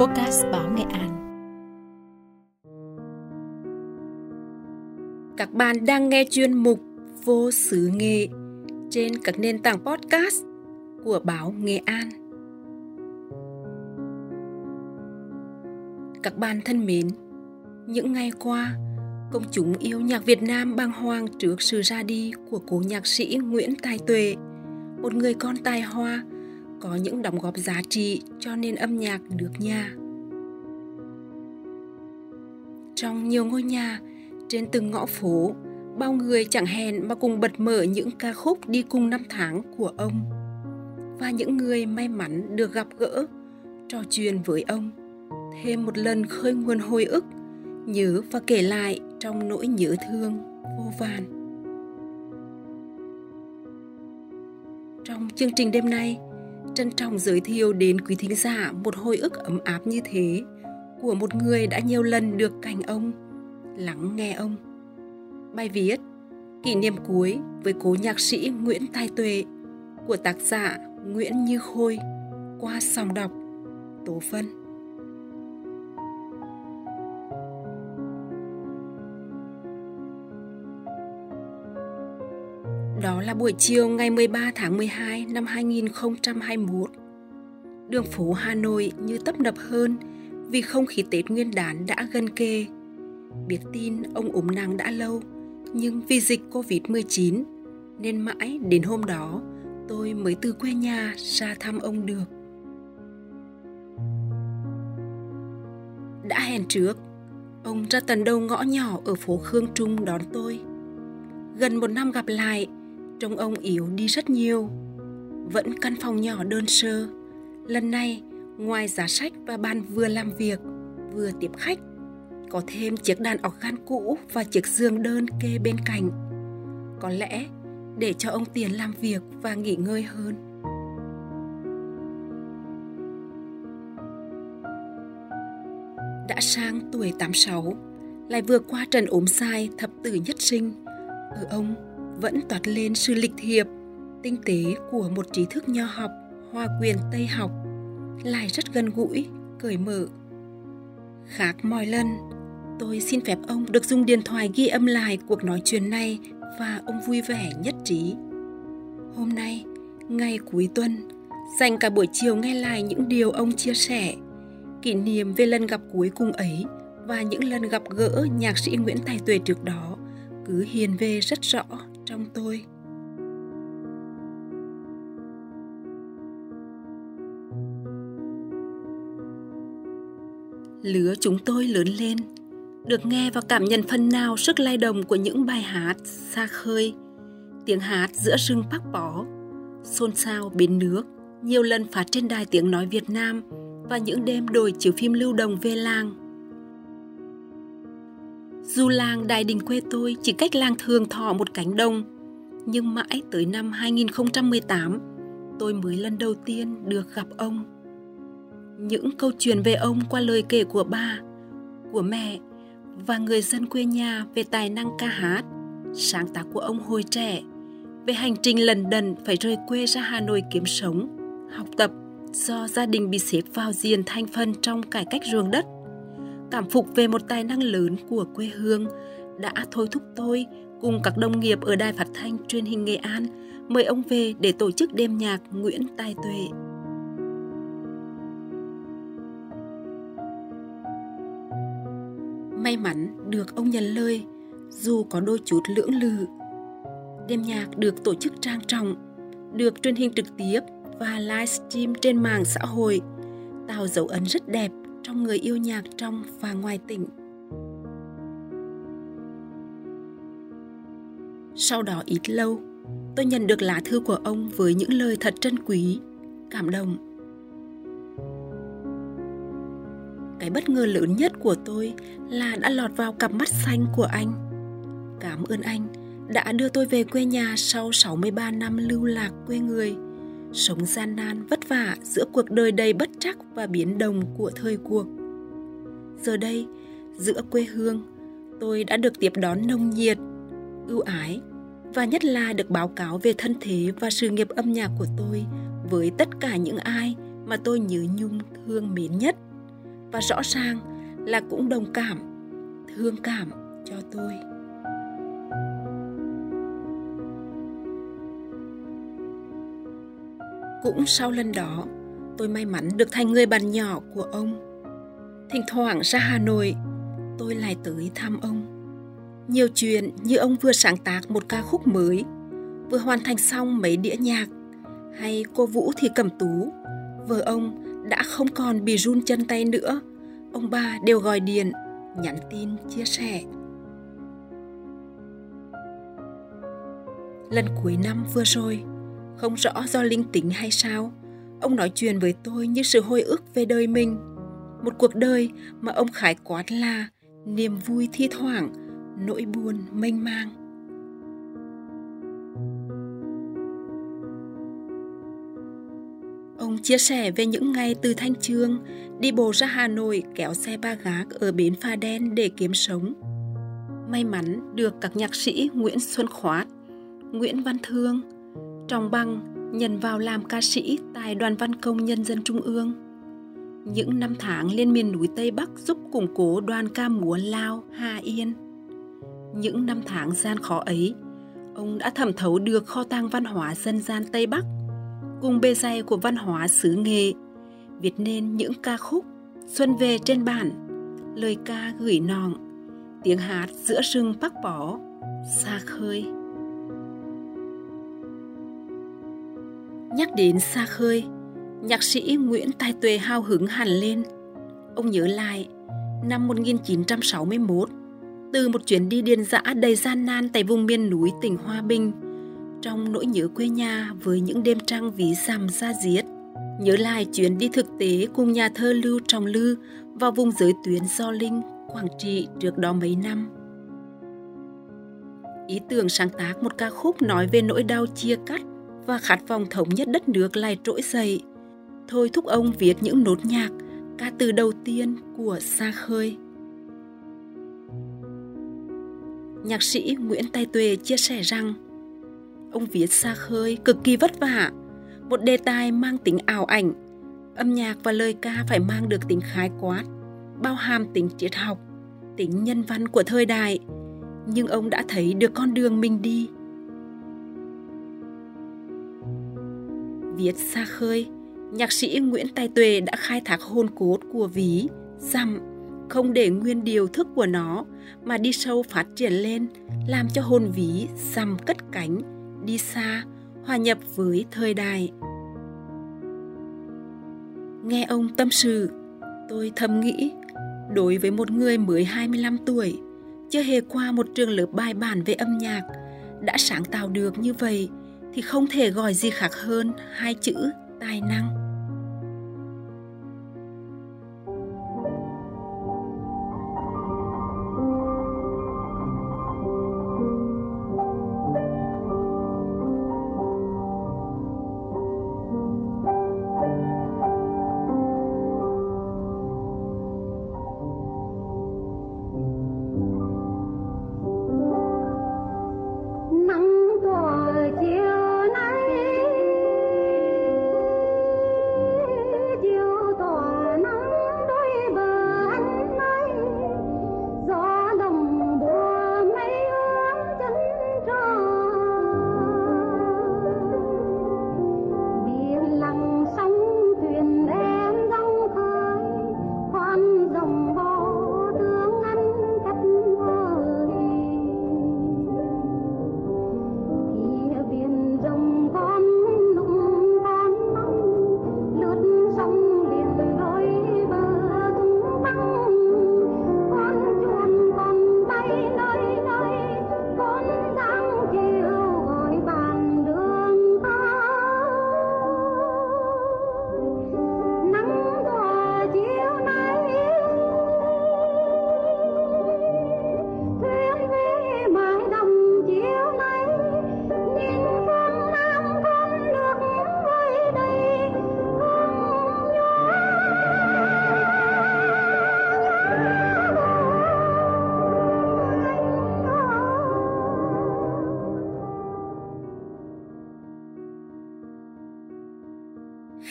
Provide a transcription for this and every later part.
Podcast Báo Nghệ An. Các bạn đang nghe chuyên mục Vô xứ nghệ trên các nền tảng podcast của Báo Nghệ An. Các bạn thân mến, những ngày qua, công chúng yêu nhạc Việt Nam băng hoàng trước sự ra đi của cố nhạc sĩ Nguyễn Tài Tuệ, một người con tài hoa có những đóng góp giá trị cho nền âm nhạc nước nhà. Trong nhiều ngôi nhà, trên từng ngõ phố, bao người chẳng hẹn mà cùng bật mở những ca khúc đi cùng năm tháng của ông. Và những người may mắn được gặp gỡ, trò chuyện với ông, thêm một lần khơi nguồn hồi ức, nhớ và kể lại trong nỗi nhớ thương vô vàn. Trong chương trình đêm nay, trân trọng giới thiệu đến quý thính giả một hồi ức ấm áp như thế của một người đã nhiều lần được cạnh ông, lắng nghe ông. Bài viết Kỷ niệm cuối với cố nhạc sĩ Nguyễn Tài Tuệ của tác giả Nguyễn Như Khôi qua sòng đọc Tố Phân. Là buổi chiều ngày 13 tháng 12 năm 2021. Đường phố Hà Nội như tấp nập hơn vì không khí Tết Nguyên đán đã gần kề. Biết tin ông ốm nặng đã lâu, nhưng vì dịch Covid-19 nên mãi đến hôm đó tôi mới từ quê nhà ra thăm ông được. Đã hẹn trước, ông ra tận đầu ngõ nhỏ ở phố Khương Trung đón tôi. Gần một năm gặp lại, trông ông yếu đi rất nhiều. Vẫn căn phòng nhỏ đơn sơ. Lần này, ngoài giá sách và bàn vừa làm việc, vừa tiếp khách, có thêm chiếc đàn organ cũ và chiếc giường đơn kê bên cạnh. Có lẽ để cho ông tiền làm việc và nghỉ ngơi hơn. Đã sang tuổi 86, lại vừa qua trận ốm sai thập tử nhất sinh, ở ông vẫn toát lên sự lịch thiệp, tinh tế của một trí thức nho học, hoa quyền Tây học, lại rất gần gũi, cởi mở. Khác mọi lần, tôi xin phép ông được dùng điện thoại ghi âm lại cuộc nói chuyện này và ông vui vẻ nhất trí. Hôm nay, ngày cuối tuần, dành cả buổi chiều nghe lại những điều ông chia sẻ, kỷ niệm về lần gặp cuối cùng ấy và những lần gặp gỡ nhạc sĩ Nguyễn Tài Tuệ trước đó cứ hiền về rất rõ trong tôi. Lứa chúng tôi lớn lên, được nghe và cảm nhận phần nào sức lay động của những bài hát xa khơi, tiếng hát giữa rừng bắc bó, xôn xao bến nước, nhiều lần phát trên đài tiếng nói việt nam và những đêm đồi chiếu phim lưu đồng về làng dù làng Đại Đình quê tôi chỉ cách làng Thường Thọ một cánh đồng, nhưng mãi tới năm 2018, tôi mới lần đầu tiên được gặp ông. Những câu chuyện về ông qua lời kể của ba, của mẹ và người dân quê nhà về tài năng ca hát, sáng tác của ông hồi trẻ, về hành trình lần đần phải rời quê ra Hà Nội kiếm sống, học tập do gia đình bị xếp vào diện thanh phân trong cải cách ruộng đất cảm phục về một tài năng lớn của quê hương đã thôi thúc tôi cùng các đồng nghiệp ở đài phát thanh truyền hình Nghệ An mời ông về để tổ chức đêm nhạc Nguyễn Tài Tuệ. May mắn được ông nhận lời dù có đôi chút lưỡng lự. Đêm nhạc được tổ chức trang trọng, được truyền hình trực tiếp và livestream trên mạng xã hội, tạo dấu ấn rất đẹp trong người yêu nhạc trong và ngoài tỉnh. Sau đó ít lâu, tôi nhận được lá thư của ông với những lời thật trân quý, cảm động. Cái bất ngờ lớn nhất của tôi là đã lọt vào cặp mắt xanh của anh. Cảm ơn anh đã đưa tôi về quê nhà sau 63 năm lưu lạc quê người – sống gian nan vất vả giữa cuộc đời đầy bất trắc và biến động của thời cuộc. Giờ đây, giữa quê hương, tôi đã được tiếp đón nồng nhiệt, ưu ái và nhất là được báo cáo về thân thế và sự nghiệp âm nhạc của tôi với tất cả những ai mà tôi nhớ nhung thương mến nhất và rõ ràng là cũng đồng cảm thương cảm cho tôi cũng sau lần đó, tôi may mắn được thành người bạn nhỏ của ông. Thỉnh thoảng ra hà nội, tôi lại tới thăm ông. Nhiều chuyện như ông vừa sáng tác một ca khúc mới, vừa hoàn thành xong mấy đĩa nhạc, hay cô vũ thì cầm tú, vợ ông đã không còn bị run chân tay nữa. Ông bà đều gọi điện, nhắn tin, chia sẻ. Lần cuối năm vừa rồi không rõ do linh tính hay sao. Ông nói chuyện với tôi như sự hồi ức về đời mình. Một cuộc đời mà ông khái quát là niềm vui thi thoảng, nỗi buồn mênh mang. Ông chia sẻ về những ngày từ thanh trương đi bộ ra hà nội kéo xe ba gác ở bến pha đen để kiếm sống. May mắn được các nhạc sĩ nguyễn xuân khoát, nguyễn văn thương trọng bằng nhận vào làm ca sĩ tại đoàn văn công nhân dân trung ương những năm tháng lên miền núi Tây Bắc giúp củng cố đoàn ca múa Lao, Hà Yên. Những năm tháng gian khó ấy, ông đã thẩm thấu được kho tàng văn hóa dân gian Tây Bắc cùng bề dày của văn hóa xứ nghệ, viết nên những ca khúc Xuân về trên bản, lời ca gửi nòng, tiếng hát giữa rừng bắc bó, xa khơi. Nhắc đến xa khơi, nhạc sĩ Nguyễn Tài Tuệ hào hứng hẳn lên. Ông nhớ lại, năm 1961, từ một chuyến đi điền dã đầy gian nan tại vùng miền núi tỉnh Hòa Bình, trong nỗi nhớ quê nhà với những đêm trăng ví rằm ra diết. Nhớ lại chuyến đi thực tế cùng nhà thơ Lưu Trọng Lư vào vùng giới tuyến Do Linh, Quảng Trị trước đó mấy năm. Ý tưởng sáng tác một ca khúc nói về nỗi đau chia cắt và khát vọng thống nhất đất nước lại trỗi dậy. Thôi thúc ông viết những nốt nhạc, ca từ đầu tiên của xa khơi. Nhạc sĩ Nguyễn Tài Tuệ chia sẻ rằng ông viết xa khơi cực kỳ vất vả, một đề tài mang tính ảo ảnh, âm nhạc và lời ca phải mang được tính khái quát, bao hàm tính triết học, tính nhân văn của thời đại, nhưng ông đã thấy được con đường mình đi viết xa khơi, nhạc sĩ Nguyễn Tài Tuệ đã khai thác hồn cốt của ví, dặm, không để nguyên điều thức của nó mà đi sâu phát triển lên, làm cho hồn ví dằm cất cánh, đi xa, hòa nhập với thời đại. Nghe ông tâm sự, tôi thầm nghĩ, đối với một người mới 25 tuổi, chưa hề qua một trường lớp bài bản về âm nhạc, đã sáng tạo được như vậy thì không thể gọi gì khác hơn hai chữ tài năng.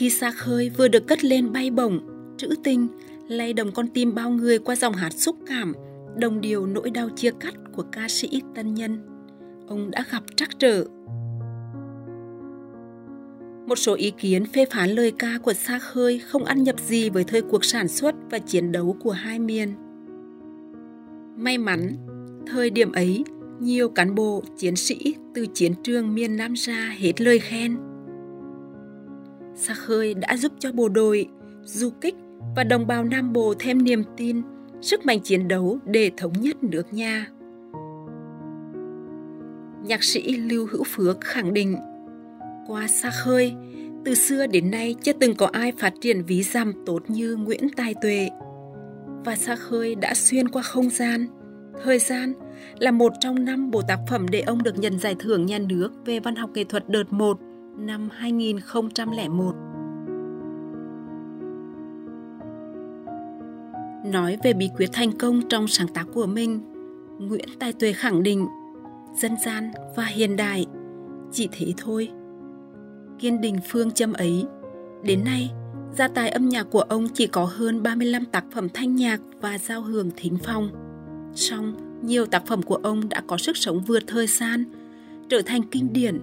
Khi xa khơi vừa được cất lên bay bổng, trữ tình lay đồng con tim bao người qua dòng hạt xúc cảm, đồng điều nỗi đau chia cắt của ca sĩ tân nhân. Ông đã gặp trắc trở. Một số ý kiến phê phán lời ca của Sa Khơi không ăn nhập gì với thời cuộc sản xuất và chiến đấu của hai miền. May mắn, thời điểm ấy, nhiều cán bộ, chiến sĩ từ chiến trường miền Nam ra hết lời khen xa Khơi đã giúp cho bộ đội, du kích và đồng bào Nam Bộ thêm niềm tin, sức mạnh chiến đấu để thống nhất nước nhà. Nhạc sĩ Lưu Hữu Phước khẳng định, qua xa Khơi, từ xưa đến nay chưa từng có ai phát triển ví dặm tốt như Nguyễn Tài Tuệ. Và xa Khơi đã xuyên qua không gian, thời gian là một trong năm bộ tác phẩm để ông được nhận giải thưởng nhà nước về văn học nghệ thuật đợt 1 năm 2001. Nói về bí quyết thành công trong sáng tác của mình, Nguyễn Tài Tuệ khẳng định dân gian và hiện đại chỉ thế thôi. Kiên định phương châm ấy, đến nay gia tài âm nhạc của ông chỉ có hơn 35 tác phẩm thanh nhạc và giao hưởng thính phong. Song, nhiều tác phẩm của ông đã có sức sống vượt thời gian, trở thành kinh điển,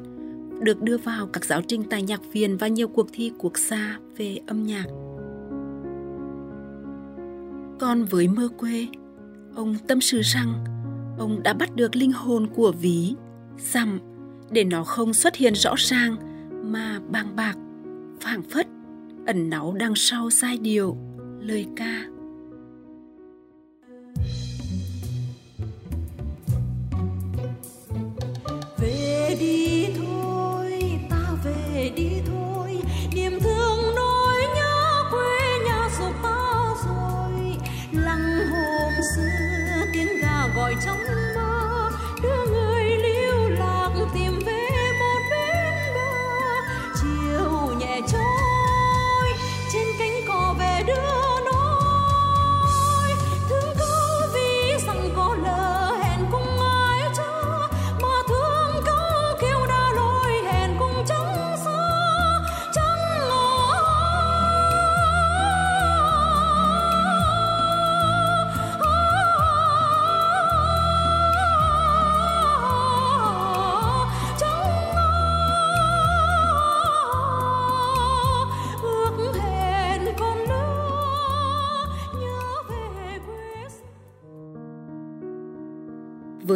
được đưa vào các giáo trình tại nhạc viện và nhiều cuộc thi quốc gia về âm nhạc. Còn với mơ quê, ông tâm sự rằng ông đã bắt được linh hồn của ví, dằm để nó không xuất hiện rõ ràng mà bàng bạc, phảng phất, ẩn náu đằng sau giai điệu, lời ca.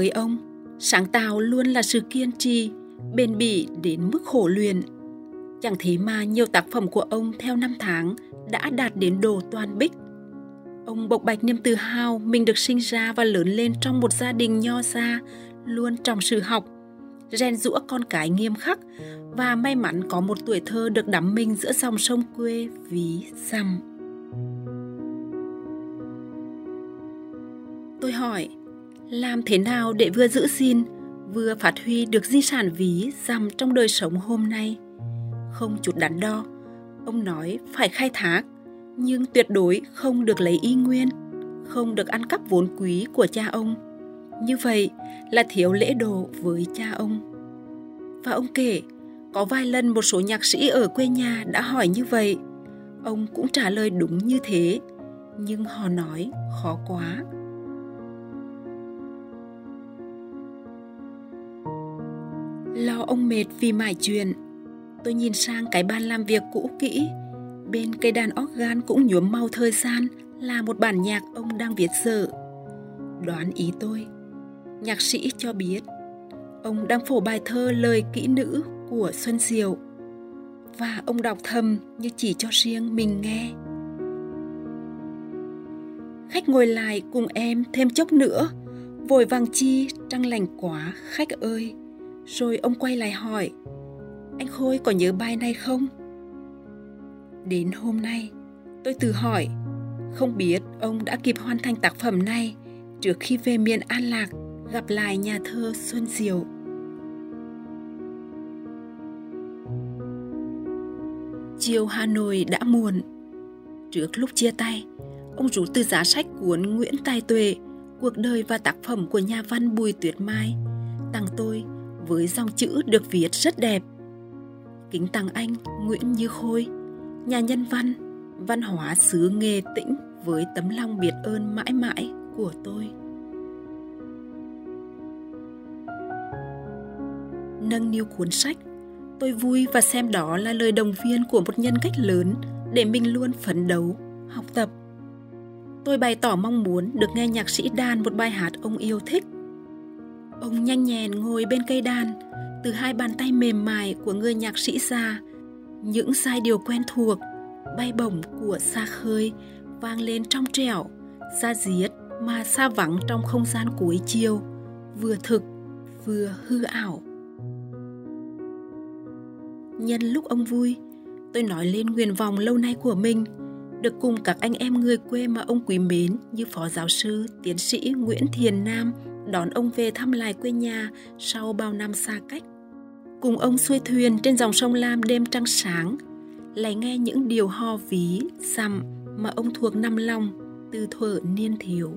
Với ông, sáng tạo luôn là sự kiên trì, bền bỉ đến mức khổ luyện. Chẳng thế mà nhiều tác phẩm của ông theo năm tháng đã đạt đến đồ toàn bích. Ông bộc bạch niềm tự hào mình được sinh ra và lớn lên trong một gia đình nho gia, luôn trong sự học, rèn rũa con cái nghiêm khắc và may mắn có một tuổi thơ được đắm mình giữa dòng sông quê ví dằm. Tôi hỏi, làm thế nào để vừa giữ gìn, vừa phát huy được di sản ví dặm trong đời sống hôm nay? Không chút đắn đo, ông nói phải khai thác, nhưng tuyệt đối không được lấy y nguyên, không được ăn cắp vốn quý của cha ông. Như vậy là thiếu lễ độ với cha ông. Và ông kể, có vài lần một số nhạc sĩ ở quê nhà đã hỏi như vậy. Ông cũng trả lời đúng như thế, nhưng họ nói khó quá. Lo ông mệt vì mải chuyện, tôi nhìn sang cái bàn làm việc cũ kỹ. Bên cây đàn organ cũng nhuốm màu thời gian là một bản nhạc ông đang viết dở. Đoán ý tôi, nhạc sĩ cho biết ông đang phổ bài thơ lời kỹ nữ của Xuân Diệu và ông đọc thầm như chỉ cho riêng mình nghe. Khách ngồi lại cùng em thêm chốc nữa, vội vàng chi trăng lành quá khách ơi. Rồi ông quay lại hỏi, anh Khôi có nhớ bài này không? Đến hôm nay, tôi tự hỏi, không biết ông đã kịp hoàn thành tác phẩm này trước khi về miền An Lạc gặp lại nhà thơ Xuân Diệu. Chiều Hà Nội đã muộn. Trước lúc chia tay, ông rút từ giá sách cuốn Nguyễn Tài Tuệ, cuộc đời và tác phẩm của nhà văn Bùi Tuyết Mai, tặng tôi với dòng chữ được viết rất đẹp. Kính tặng anh Nguyễn Như Khôi, nhà nhân văn, văn hóa xứ nghề tĩnh với tấm lòng biết ơn mãi mãi của tôi. Nâng niu cuốn sách, tôi vui và xem đó là lời động viên của một nhân cách lớn để mình luôn phấn đấu, học tập. Tôi bày tỏ mong muốn được nghe nhạc sĩ đàn một bài hát ông yêu thích. Ông nhanh nhẹn ngồi bên cây đàn, từ hai bàn tay mềm mại của người nhạc sĩ già, những giai điệu quen thuộc, bay bổng của xa khơi vang lên trong trẻo, xa diết mà xa vắng trong không gian cuối chiều, vừa thực vừa hư ảo. Nhân lúc ông vui, tôi nói lên nguyện vọng lâu nay của mình được cùng các anh em người quê mà ông quý mến như phó giáo sư, tiến sĩ Nguyễn Thiền Nam đón ông về thăm lại quê nhà sau bao năm xa cách. Cùng ông xuôi thuyền trên dòng sông Lam đêm trăng sáng, lại nghe những điều ho ví, xăm mà ông thuộc năm lòng từ thuở niên thiếu.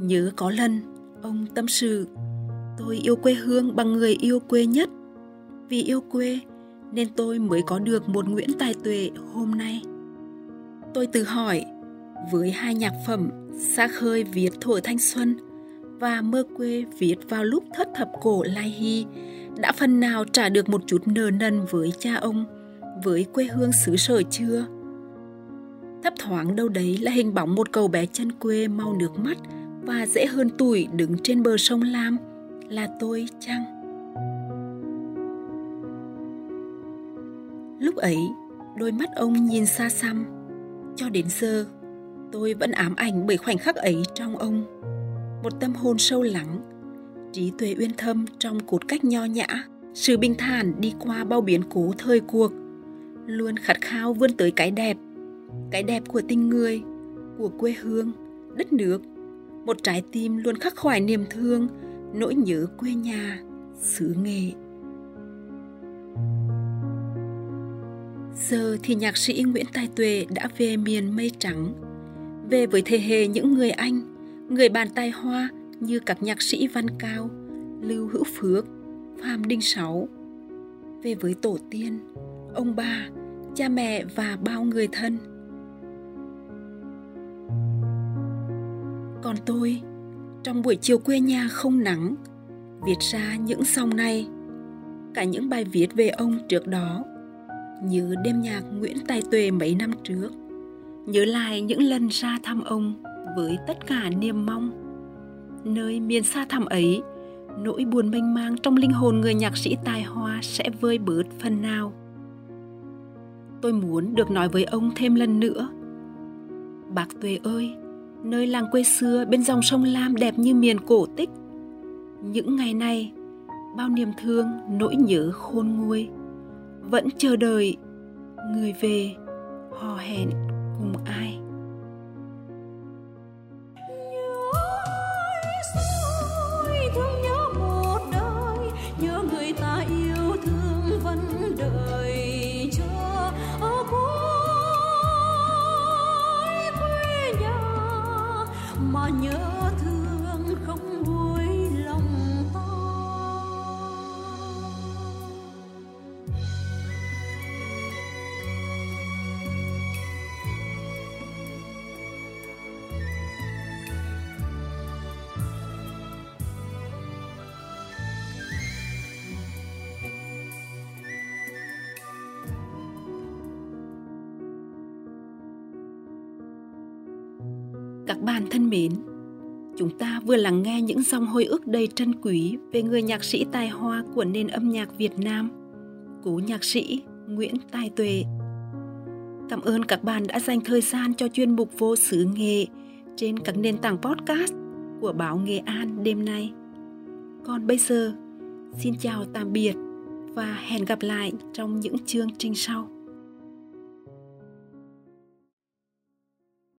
Nhớ có lần, ông tâm sự, tôi yêu quê hương bằng người yêu quê nhất. Vì yêu quê nên tôi mới có được một Nguyễn Tài Tuệ hôm nay. Tôi tự hỏi, với hai nhạc phẩm Xa khơi viết thổi thanh xuân và Mơ quê viết vào lúc thất thập cổ Lai Hy đã phần nào trả được một chút nờ nần với cha ông, với quê hương xứ sở chưa? Thấp thoáng đâu đấy là hình bóng một cậu bé chân quê mau nước mắt và dễ hơn tuổi đứng trên bờ sông Lam là tôi chăng? Lúc ấy, đôi mắt ông nhìn xa xăm. Cho đến giờ, tôi vẫn ám ảnh bởi khoảnh khắc ấy trong ông. Một tâm hồn sâu lắng, trí tuệ uyên thâm trong cốt cách nho nhã, sự bình thản đi qua bao biến cố thời cuộc, luôn khát khao vươn tới cái đẹp, cái đẹp của tình người, của quê hương, đất nước, một trái tim luôn khắc khoải niềm thương, nỗi nhớ quê nhà, xứ nghệ. Giờ thì nhạc sĩ Nguyễn Tài Tuệ đã về miền mây trắng, về với thế hệ những người Anh, người bàn tay hoa như các nhạc sĩ Văn Cao, Lưu Hữu Phước, Phạm Đinh Sáu. Về với tổ tiên, ông bà, cha mẹ và bao người thân. Còn tôi, trong buổi chiều quê nhà không nắng, viết ra những song này, cả những bài viết về ông trước đó như đêm nhạc Nguyễn Tài Tuệ mấy năm trước, nhớ lại những lần ra thăm ông với tất cả niềm mong. Nơi miền xa thăm ấy, nỗi buồn mênh mang trong linh hồn người nhạc sĩ tài hoa sẽ vơi bớt phần nào. Tôi muốn được nói với ông thêm lần nữa. Bác Tuệ ơi, nơi làng quê xưa bên dòng sông Lam đẹp như miền cổ tích. Những ngày này, bao niềm thương, nỗi nhớ khôn nguôi vẫn chờ đợi người về hò hẹn cùng ai Các bạn thân mến, chúng ta vừa lắng nghe những dòng hồi ức đầy trân quý về người nhạc sĩ tài hoa của nền âm nhạc Việt Nam, cố nhạc sĩ Nguyễn Tài Tuệ. Cảm ơn các bạn đã dành thời gian cho chuyên mục vô Sứ nghệ trên các nền tảng podcast của báo Nghệ An đêm nay. Còn bây giờ, xin chào tạm biệt và hẹn gặp lại trong những chương trình sau.